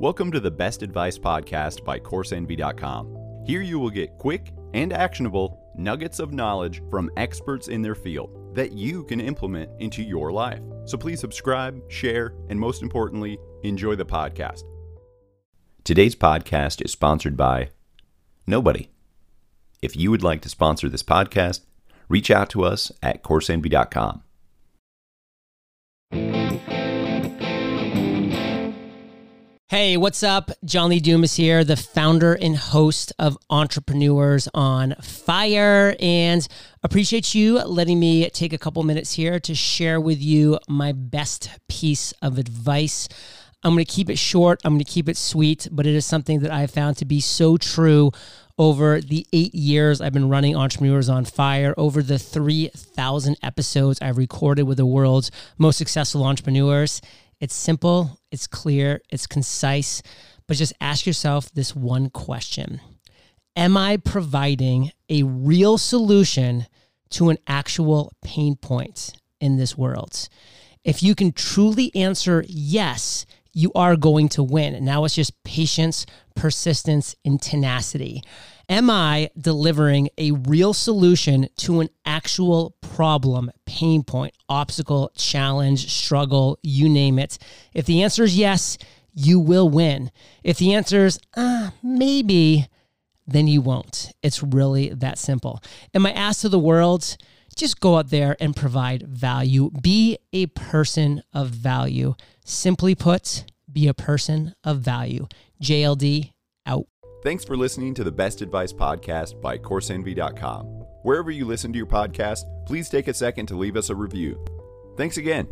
Welcome to the Best Advice Podcast by CourseEnvy.com. Here you will get quick and actionable nuggets of knowledge from experts in their field that you can implement into your life. So please subscribe, share, and most importantly, enjoy the podcast. Today's podcast is sponsored by nobody. If you would like to sponsor this podcast, reach out to us at CourseEnvy.com. Hey, what's up? John Lee Dumas here, the founder and host of Entrepreneurs on Fire, and appreciate you letting me take a couple minutes here to share with you my best piece of advice. I'm going to keep it short, I'm going to keep it sweet, but it is something that I have found to be so true over the eight years I've been running Entrepreneurs on Fire, over the 3,000 episodes I've recorded with the world's most successful entrepreneurs. It's simple, it's clear, it's concise, but just ask yourself this one question Am I providing a real solution to an actual pain point in this world? If you can truly answer yes, you are going to win. Now it's just patience, persistence, and tenacity. Am I delivering a real solution to an actual problem, pain point, obstacle, challenge, struggle, you name it? If the answer is yes, you will win. If the answer is uh, maybe, then you won't. It's really that simple. And my ask to the world, just go out there and provide value. Be a person of value. Simply put, be a person of value. JLD out. Thanks for listening to the Best Advice Podcast by CourseEnvy.com. Wherever you listen to your podcast, please take a second to leave us a review. Thanks again.